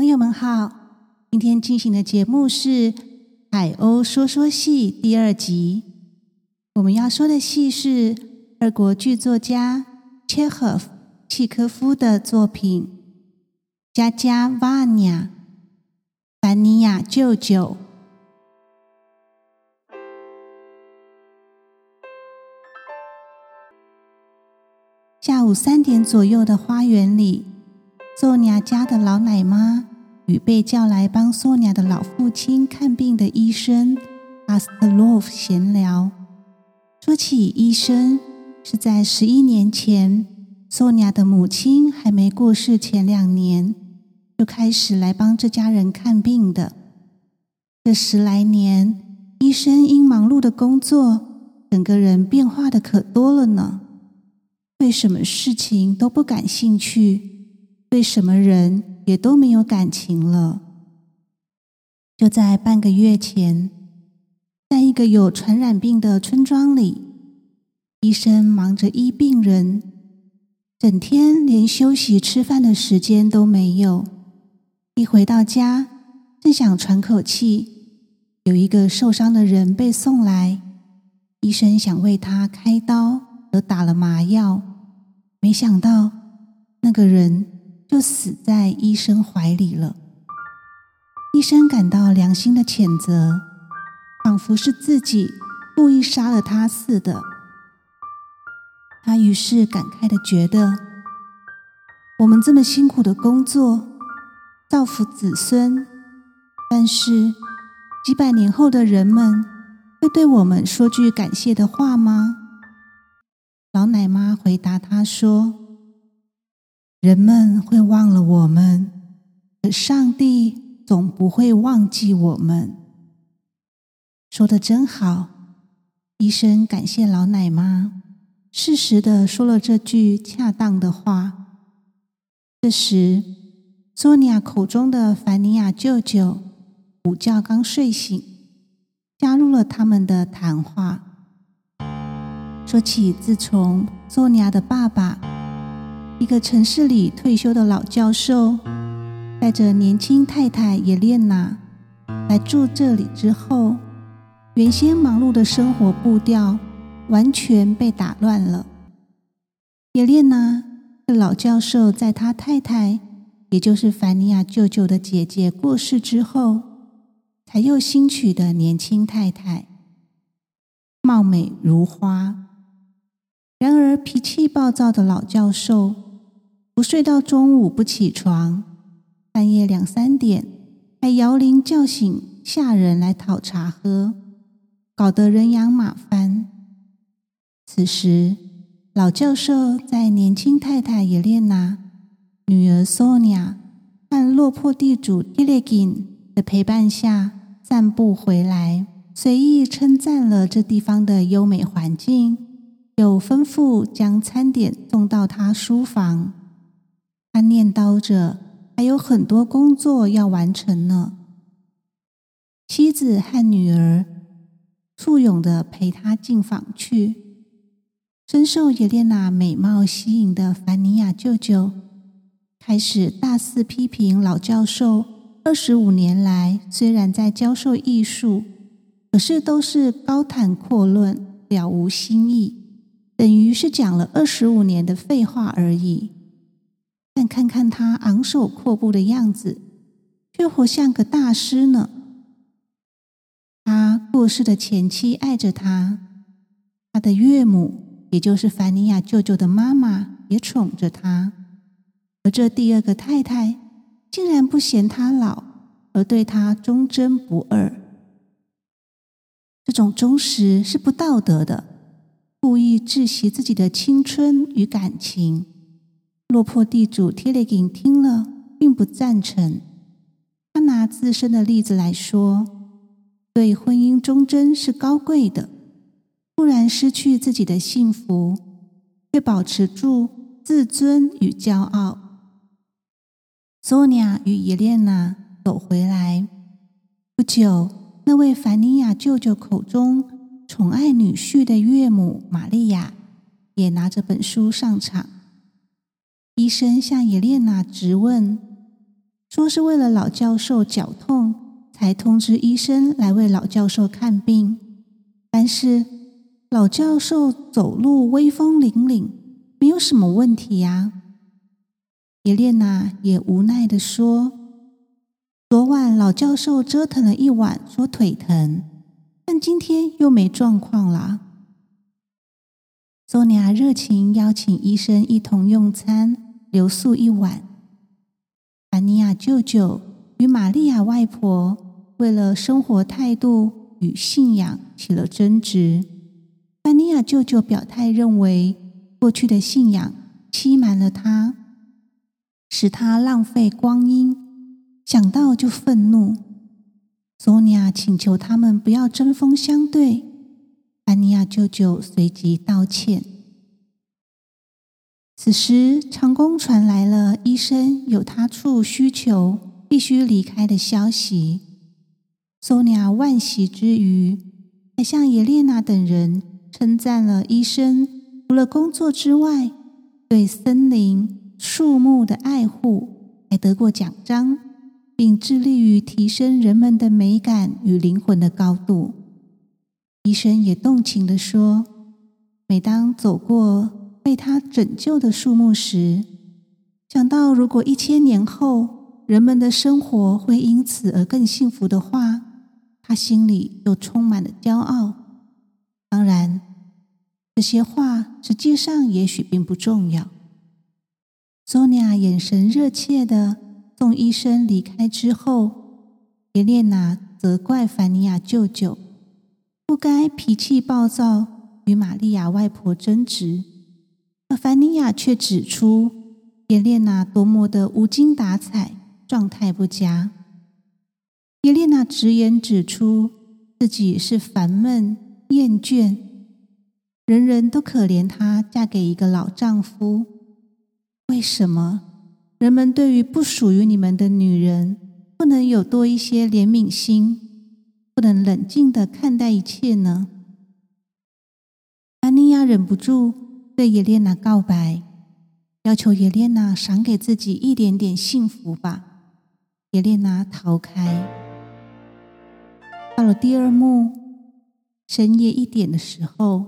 朋友们好，今天进行的节目是《海鸥说说戏》第二集。我们要说的戏是俄国剧作家契诃夫契科夫的作品《加加瓦尼亚》凡尼亚舅舅。下午三点左右的花园里，索尼娅家的老奶妈与被叫来帮索尼娅的老父亲看病的医生阿斯特洛夫闲聊。说起医生，是在十一年前，索尼娅的母亲还没过世前两年，就开始来帮这家人看病的。这十来年，医生因忙碌的工作，整个人变化的可多了呢。对什么事情都不感兴趣，对什么人也都没有感情了。就在半个月前，在一个有传染病的村庄里，医生忙着医病人，整天连休息吃饭的时间都没有。一回到家，正想喘口气，有一个受伤的人被送来，医生想为他开刀，而打了麻药。没想到，那个人就死在医生怀里了。医生感到良心的谴责，仿佛是自己故意杀了他似的。他于是感慨地觉得：我们这么辛苦的工作，造福子孙，但是几百年后的人们会对我们说句感谢的话吗？老奶妈回答他说：“人们会忘了我们，可上帝总不会忘记我们。”说的真好，医生感谢老奶妈，适时地说了这句恰当的话。这时，索尼娅口中的凡尼亚舅舅午觉刚睡醒，加入了他们的谈话。说起自从索尼娅的爸爸，一个城市里退休的老教授，带着年轻太太叶莲娜来住这里之后，原先忙碌的生活步调完全被打乱了。叶莲娜是老教授在他太太，也就是凡尼亚舅舅的姐姐过世之后，才又新娶的年轻太太，貌美如花。然而，脾气暴躁的老教授不睡到中午不起床，半夜两三点还摇铃叫醒下人来讨茶喝，搞得人仰马翻。此时，老教授在年轻太太叶莲娜、女儿索尼娅和落魄地主提列金的陪伴下散步回来，随意称赞了这地方的优美环境。又吩咐将餐点送到他书房，他念叨着还有很多工作要完成呢。妻子和女儿簇拥的陪他进房去。深受叶莲娜美貌吸引的凡尼亚舅舅，开始大肆批评老教授。二十五年来，虽然在教授艺术，可是都是高谈阔论，了无新意。等于是讲了二十五年的废话而已，但看看他昂首阔步的样子，却活像个大师呢。他过世的前妻爱着他，他的岳母，也就是凡尼亚舅舅的妈妈，也宠着他，而这第二个太太竟然不嫌他老，而对他忠贞不二。这种忠实是不道德的。故意窒息自己的青春与感情，落魄地主铁列金听了并不赞成。他拿自身的例子来说，对婚姻忠贞是高贵的，不然失去自己的幸福，却保持住自尊与骄傲。索尼娅与伊莲娜走回来不久，那位凡尼亚舅舅口中。宠爱女婿的岳母玛利亚也拿着本书上场。医生向叶莲娜质问：“说是为了老教授脚痛，才通知医生来为老教授看病。但是老教授走路威风凛凛，没有什么问题呀。叶莲娜也无奈地说：“昨晚老教授折腾了一晚，说腿疼，但今天又没状况了。”索尼娅热情邀请医生一同用餐，留宿一晚。凡尼亚舅舅与玛利亚外婆为了生活态度与信仰起了争执。凡尼亚舅舅表态认为，过去的信仰欺瞒了他，使他浪费光阴，想到就愤怒。索尼娅请求他们不要针锋相对。凡尼亚舅舅随即道歉。此时，长工传来了医生有他处需求，必须离开的消息。索尼娅惋惜之余，还向叶莲娜等人称赞了医生除了工作之外，对森林树木的爱护，还得过奖章，并致力于提升人们的美感与灵魂的高度。医生也动情地说：“每当走过被他拯救的树木时，想到如果一千年后人们的生活会因此而更幸福的话，他心里又充满了骄傲。当然，这些话实际上也许并不重要。”索尼娅眼神热切地送医生离开之后，叶莲娜责怪凡尼亚舅舅。不该脾气暴躁，与玛利亚外婆争执，而凡尼亚却指出叶莲娜多么的无精打采，状态不佳。叶莲娜直言指出自己是烦闷厌倦，人人都可怜她嫁给一个老丈夫。为什么人们对于不属于你们的女人，不能有多一些怜悯心？不能冷静地看待一切呢？凡尼亚忍不住对叶莲娜告白，要求叶莲娜赏给自己一点点幸福吧。叶莲娜逃开。到了第二幕，深夜一点的时候，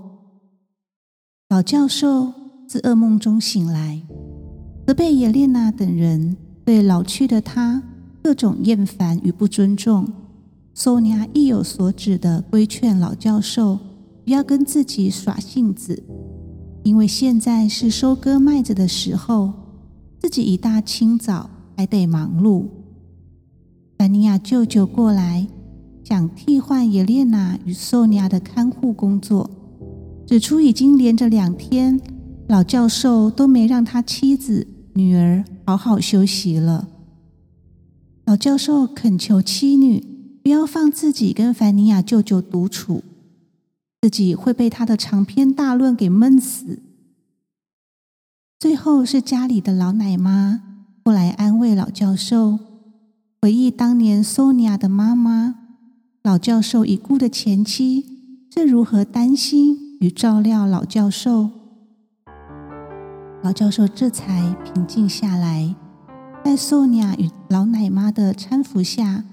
老教授自噩梦中醒来，责备叶莲娜等人对老去的他各种厌烦与不尊重。索尼娅意有所指地规劝老教授不要跟自己耍性子，因为现在是收割麦子的时候，自己一大清早还得忙碌。凡尼亚舅舅过来，想替换叶莲娜与索尼娅的看护工作，指出已经连着两天，老教授都没让他妻子、女儿好好休息了。老教授恳求妻女。不要放自己跟凡尼亚舅舅独处，自己会被他的长篇大论给闷死。最后是家里的老奶妈过来安慰老教授，回忆当年索尼娅的妈妈，老教授已故的前妻是如何担心与照料老教授。老教授这才平静下来，在索尼娅与老奶妈的搀扶下。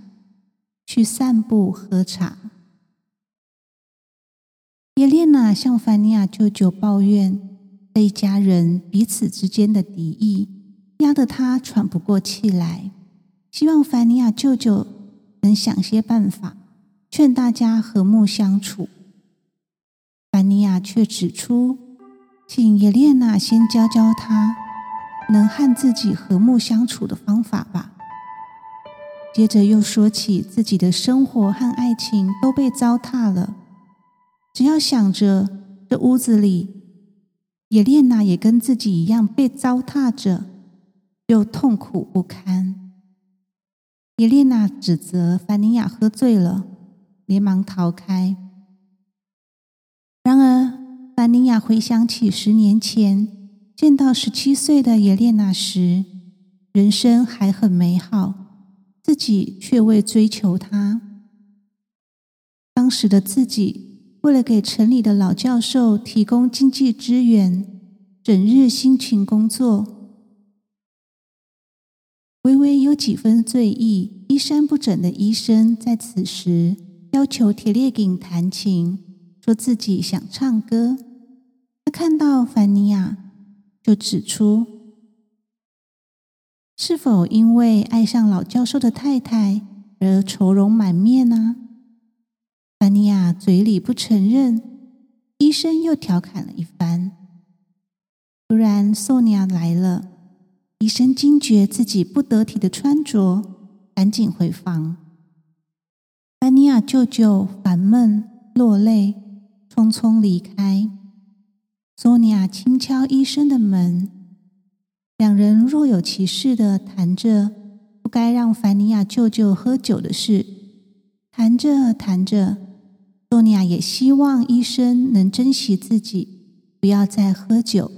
去散步喝茶。叶莲娜向凡尼亚舅舅抱怨，这一家人彼此之间的敌意压得她喘不过气来，希望凡尼亚舅舅能想些办法，劝大家和睦相处。凡尼亚却指出，请叶莲娜先教教他能和自己和睦相处的方法吧。接着又说起自己的生活和爱情都被糟蹋了，只要想着这屋子里叶莲娜也跟自己一样被糟蹋着，又痛苦不堪。叶莲娜指责凡尼亚喝醉了，连忙逃开。然而，凡尼亚回想起十年前见到十七岁的叶莲娜时，人生还很美好。自己却未追求她。当时的自己，为了给城里的老教授提供经济支援，整日辛勤工作。微微有几分醉意、衣衫不整的医生在此时要求铁列金弹琴，说自己想唱歌。他看到凡尼亚，就指出：是否因为爱上老教授的太太而愁容满面呢？凡尼亚嘴里不承认，医生又调侃了一番。突然，索尼娅来了。医生惊觉自己不得体的穿着，赶紧回房。凡尼亚舅舅烦闷落泪，匆匆离开。索尼娅轻敲医生的门，两人若有其事的谈着不该让凡尼亚舅舅喝酒的事。谈着谈着，索尼娅也希望医生能珍惜自己，不要再喝酒。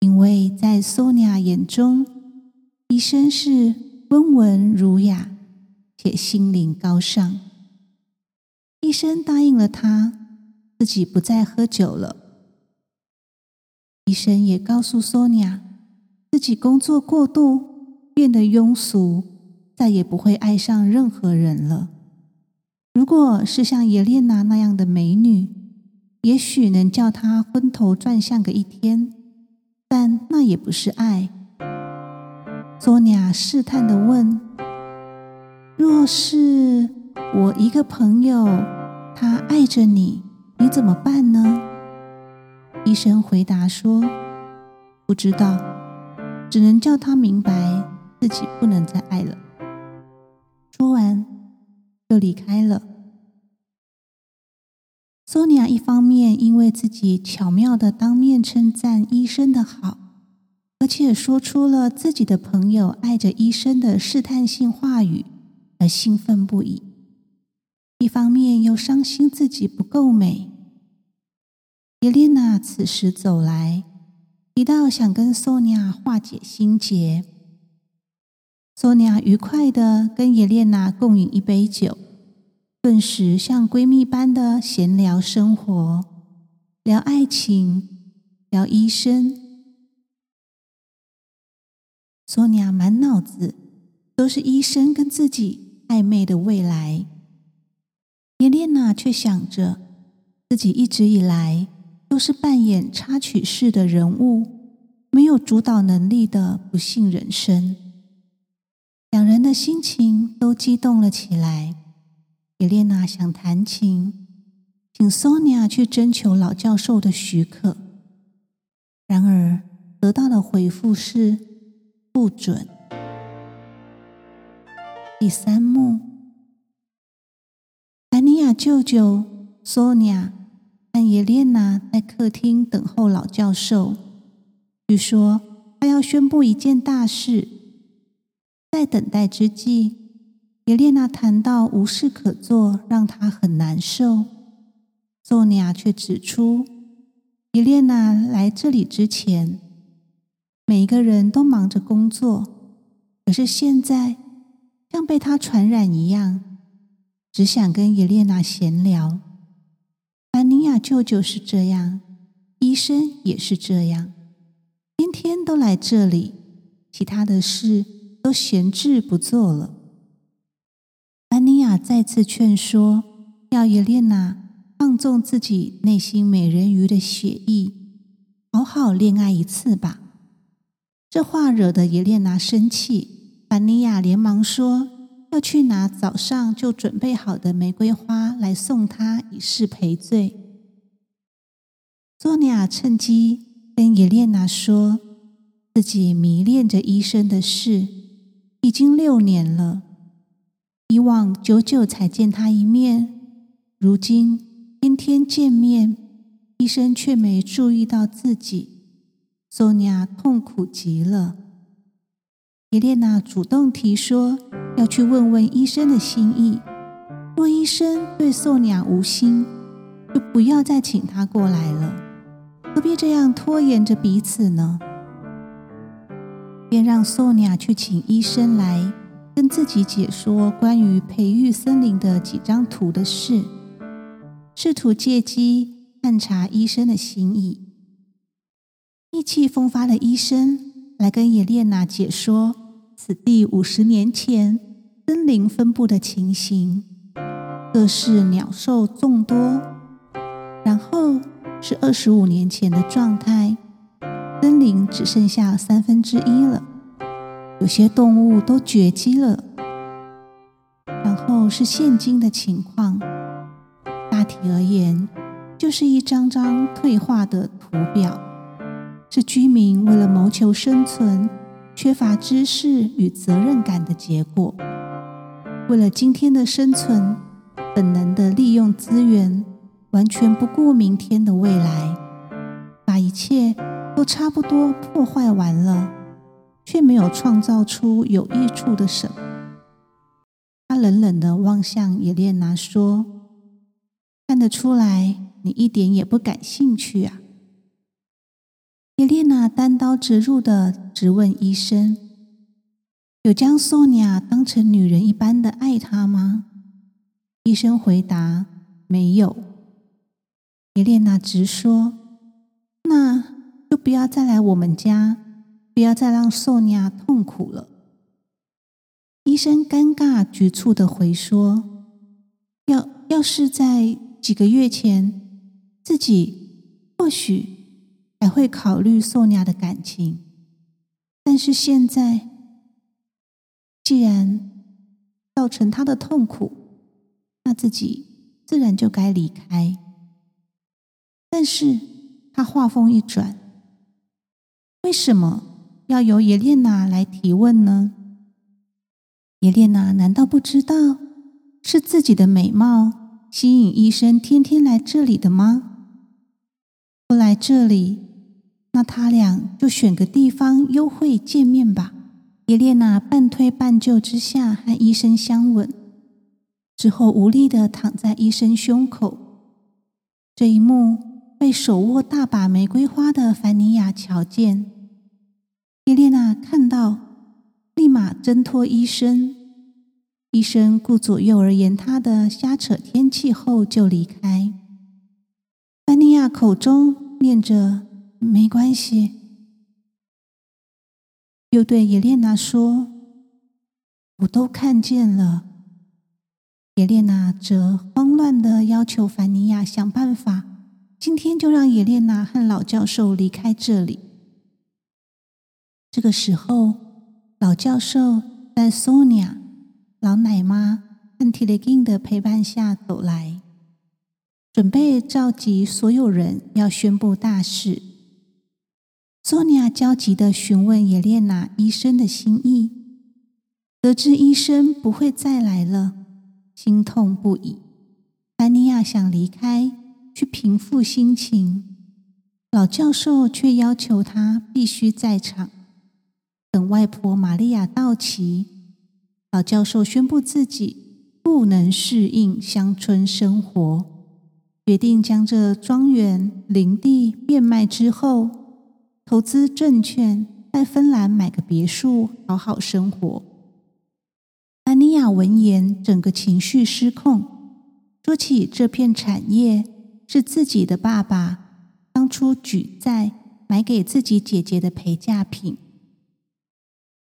因为在索尼娅眼中，医生是温文儒雅且心灵高尚。医生答应了他，自己不再喝酒了。医生也告诉索尼娅，自己工作过度，变得庸俗，再也不会爱上任何人了。如果是像叶莲娜那样的美女，也许能叫他昏头转向个一天。但那也不是爱。索尼娅试探的问：“若是我一个朋友，他爱着你，你怎么办呢？”医生回答说：“不知道，只能叫他明白自己不能再爱了。”说完，就离开了。索尼娅一方面因为自己巧妙的当面称赞医生的好，而且说出了自己的朋友爱着医生的试探性话语而兴奋不已；一方面又伤心自己不够美。叶莲娜此时走来，提到想跟索尼娅化解心结。索尼亚愉快地跟叶莲娜共饮一杯酒。顿时像闺蜜般的闲聊生活，聊爱情，聊医生。索尼亚满脑子都是医生跟自己暧昧的未来，叶莲娜却想着自己一直以来都是扮演插曲式的人物，没有主导能力的不幸人生。两人的心情都激动了起来。叶莲娜想弹琴，请索尼娅去征求老教授的许可，然而得到的回复是不准。第三幕，凡尼亚舅舅索尼娅和叶莲娜在客厅等候老教授。据说他要宣布一件大事，在等待之际。叶莲娜谈到无事可做，让她很难受。索尼娅却指出，叶莲娜来这里之前，每一个人都忙着工作，可是现在像被她传染一样，只想跟叶莲娜闲聊。凡尼亚舅舅是这样，医生也是这样，天天都来这里，其他的事都闲置不做了。凡尼亚再次劝说，要叶莲娜放纵自己内心美人鱼的血意，好好恋爱一次吧。这话惹得叶莲娜生气，凡尼亚连忙说要去拿早上就准备好的玫瑰花来送她，以示赔罪。索尼亚趁机跟叶莲娜说自己迷恋着医生的事，已经六年了。以往久久才见他一面，如今天天见面，医生却没注意到自己。索尼娅痛苦极了。叶莲娜主动提说要去问问医生的心意，若医生对索尼娅无心，就不要再请他过来了。何必这样拖延着彼此呢？便让索尼娅去请医生来。跟自己解说关于培育森林的几张图的事，试图借机探查医生的心意。意气风发的医生来跟叶莲娜解说此地五十年前森林分布的情形，各式鸟兽众多。然后是二十五年前的状态，森林只剩下三分之一了，有些动物都绝迹了。然后是现今的情况，大体而言，就是一张张退化的图表，是居民为了谋求生存，缺乏知识与责任感的结果。为了今天的生存，本能的利用资源，完全不顾明天的未来，把一切都差不多破坏完了，却没有创造出有益处的什么。他冷冷地望向耶列娜，说：“看得出来，你一点也不感兴趣啊。”耶列娜单刀直入地质问医生：“有将索尼娅当成女人一般的爱她吗？”医生回答：“没有。”耶列娜直说：“那不要再来我们家，不要再让索尼娅痛苦了。”医生尴尬局促地回说：“要要是在几个月前，自己或许……”还会考虑索尼娅的感情，但是现在既然造成她的痛苦，那自己自然就该离开。但是他话锋一转，为什么要由耶列娜来提问呢？耶列娜难道不知道是自己的美貌吸引医生天天来这里的吗？不来这里。那他俩就选个地方幽会见面吧。耶列娜半推半就之下和医生相吻，之后无力的躺在医生胸口。这一幕被手握大把玫瑰花的凡尼亚瞧见，耶列娜看到，立马挣脱医生。医生顾左右而言他的瞎扯天气后就离开。凡尼亚口中念着。没关系，又对耶列娜说：“我都看见了。”耶列娜则慌乱地要求凡尼亚想办法，今天就让耶列娜和老教授离开这里。这个时候，老教授在索尼娅、老奶妈和提雷金的陪伴下走来，准备召集所有人要宣布大事。索尼娅焦急地询问耶列娜医生的心意，得知医生不会再来了，心痛不已。凡尼亚想离开去平复心情，老教授却要求他必须在场，等外婆玛利亚到齐。老教授宣布自己不能适应乡村生活，决定将这庄园林地变卖之后。投资证券，在芬兰买个别墅，好好生活。安妮亚闻言，整个情绪失控，说起这片产业是自己的爸爸当初举债买给自己姐姐的陪嫁品，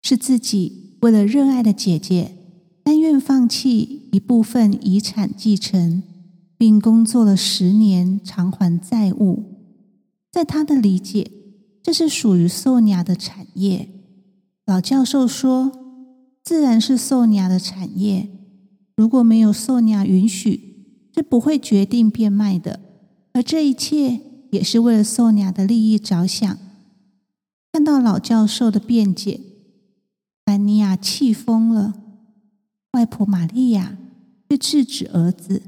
是自己为了热爱的姐姐，甘愿放弃一部分遗产继承，并工作了十年偿还债务。在他的理解。这是属于索尼娅的产业。老教授说：“自然是索尼娅的产业。如果没有索尼娅允许，是不会决定变卖的。而这一切也是为了索尼娅的利益着想。”看到老教授的辩解，丹尼亚气疯了。外婆玛利亚却制止儿子，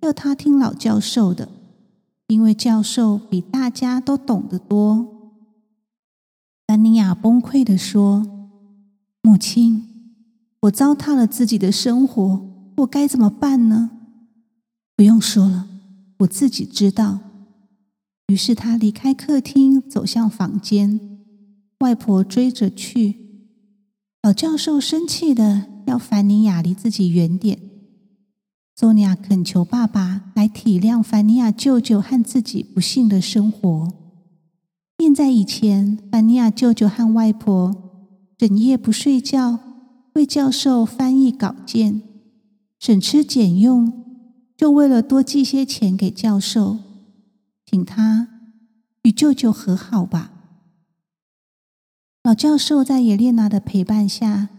要他听老教授的，因为教授比大家都懂得多。丹尼亚崩溃地说：“母亲，我糟蹋了自己的生活，我该怎么办呢？”不用说了，我自己知道。于是他离开客厅，走向房间，外婆追着去。老教授生气的要凡尼亚离自己远点。索尼娅恳求爸爸来体谅凡尼亚舅舅和自己不幸的生活。念在以前，凡尼亚舅舅和外婆整夜不睡觉，为教授翻译稿件，省吃俭用，就为了多寄些钱给教授，请他与舅舅和好吧。老教授在耶列娜的陪伴下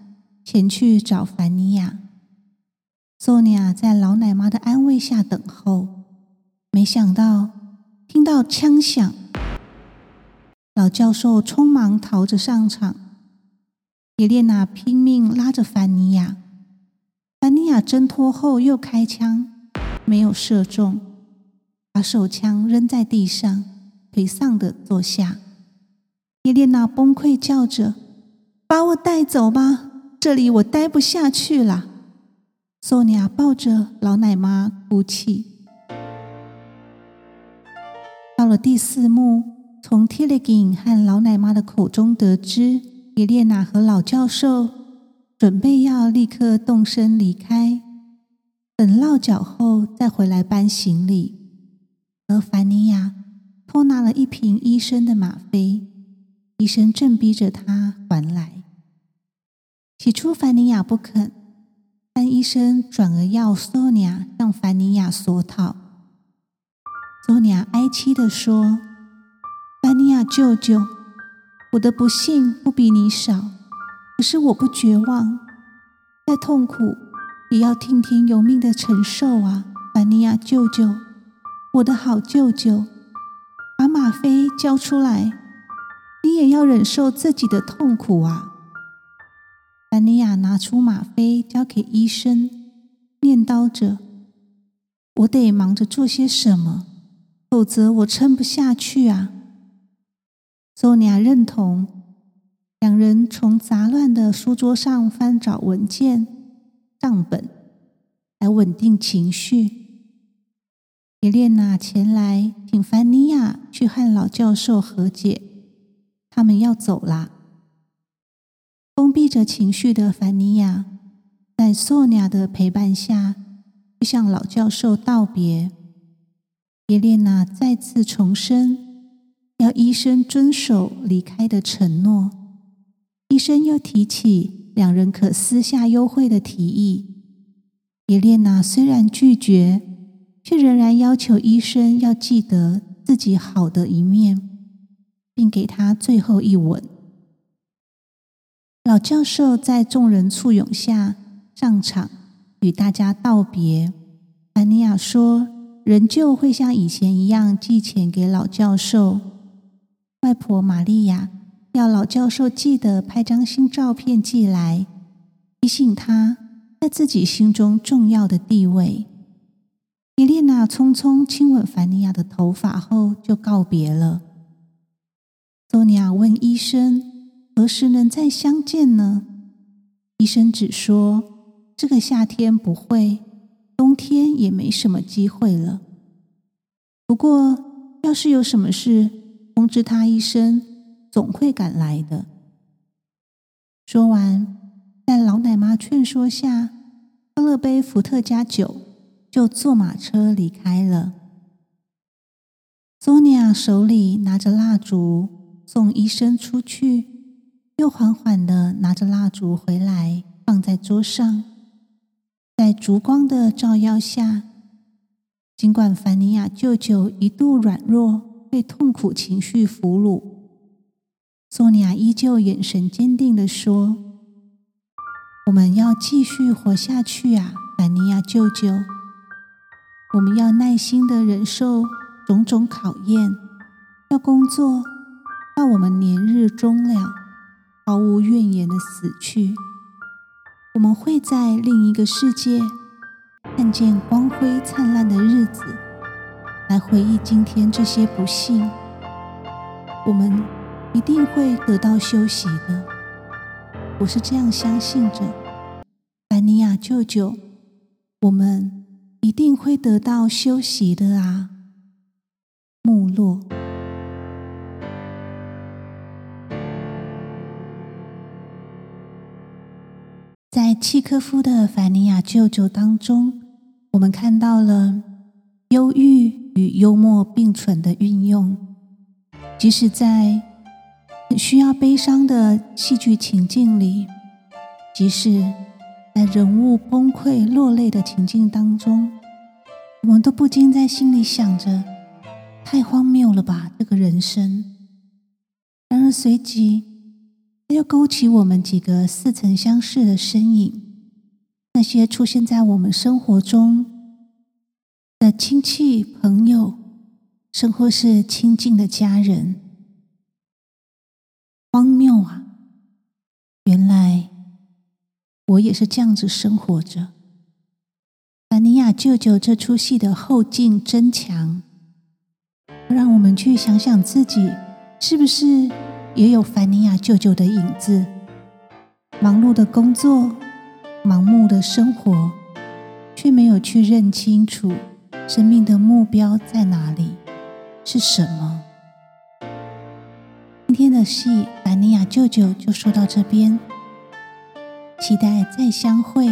前去找凡尼亚。索尼娅在老奶妈的安慰下等候，没想到听到枪响，老教授匆忙逃着上场。耶列娜拼命拉着凡尼亚，凡尼亚挣脱后又开枪，没有射中，把手枪扔在地上，颓丧的坐下。伊列娜崩溃叫着：“把我带走吧，这里我待不下去了。”索尼娅抱着老奶妈哭泣。到了第四幕，从提勒金和老奶妈的口中得知，伊列娜和老教授准备要立刻动身离开，等落脚后再回来搬行李。而凡尼亚偷拿了一瓶医生的吗啡，医生正逼着他还来。起初，凡尼亚不肯。但医生转而要索尼娅向凡尼亚索讨。索尼娅哀凄地说：“凡尼亚舅舅，我的不幸不比你少，可是我不绝望，再痛苦也要听天由命的承受啊！凡尼亚舅舅，我的好舅舅，把吗啡交出来，你也要忍受自己的痛苦啊！”凡尼亚拿出吗啡交给医生，念叨着：“我得忙着做些什么，否则我撑不下去啊。”索尼亚认同。两人从杂乱的书桌上翻找文件、账本，来稳定情绪。耶列娜前来请凡尼亚去和老教授和解，他们要走啦。封闭着情绪的凡尼亚，在索尼娅的陪伴下，去向老教授道别。耶列娜再次重申要医生遵守离开的承诺。医生又提起两人可私下幽会的提议。耶列娜虽然拒绝，却仍然要求医生要记得自己好的一面，并给他最后一吻。老教授在众人簇拥下上场，与大家道别。安妮亚说：“仍旧会像以前一样寄钱给老教授。”外婆玛利亚要老教授记得拍张新照片寄来，提醒他在自己心中重要的地位。伊列娜匆匆亲吻凡尼亚的头发后，就告别了。索尼娅问医生。何时能再相见呢？医生只说这个夏天不会，冬天也没什么机会了。不过，要是有什么事，通知他一声，总会赶来的。说完，在老奶妈劝说下，喝了杯伏特加酒，就坐马车离开了。索尼娅手里拿着蜡烛，送医生出去。又缓缓地拿着蜡烛回来，放在桌上，在烛光的照耀下，尽管凡尼亚舅舅一度软弱，被痛苦情绪俘虏，索尼娅依旧眼神坚定地说：“我们要继续活下去啊，凡尼亚舅舅！我们要耐心地忍受种种考验，要工作到我们年日终了。”毫无怨言的死去，我们会在另一个世界看见光辉灿烂的日子，来回忆今天这些不幸。我们一定会得到休息的，我是这样相信着。凡尼亚舅舅，我们一定会得到休息的啊，木落。在契科夫的凡尼亚舅舅当中，我们看到了忧郁与幽默并存的运用。即使在需要悲伤的戏剧情境里，即使在人物崩溃落泪的情境当中，我们都不禁在心里想着：太荒谬了吧，这个人生。然而随即，他又勾起我们几个似曾相识的身影，那些出现在我们生活中的亲戚朋友，甚或是亲近的家人。荒谬啊！原来我也是这样子生活着。凡尼亚舅舅这出戏的后劲真强，让我们去想想自己是不是也有凡尼亚舅舅的影子。忙碌的工作，盲目的生活，却没有去认清楚生命的目标在哪里，是什么。今天的戏，凡尼亚舅舅就说到这边，期待再相会。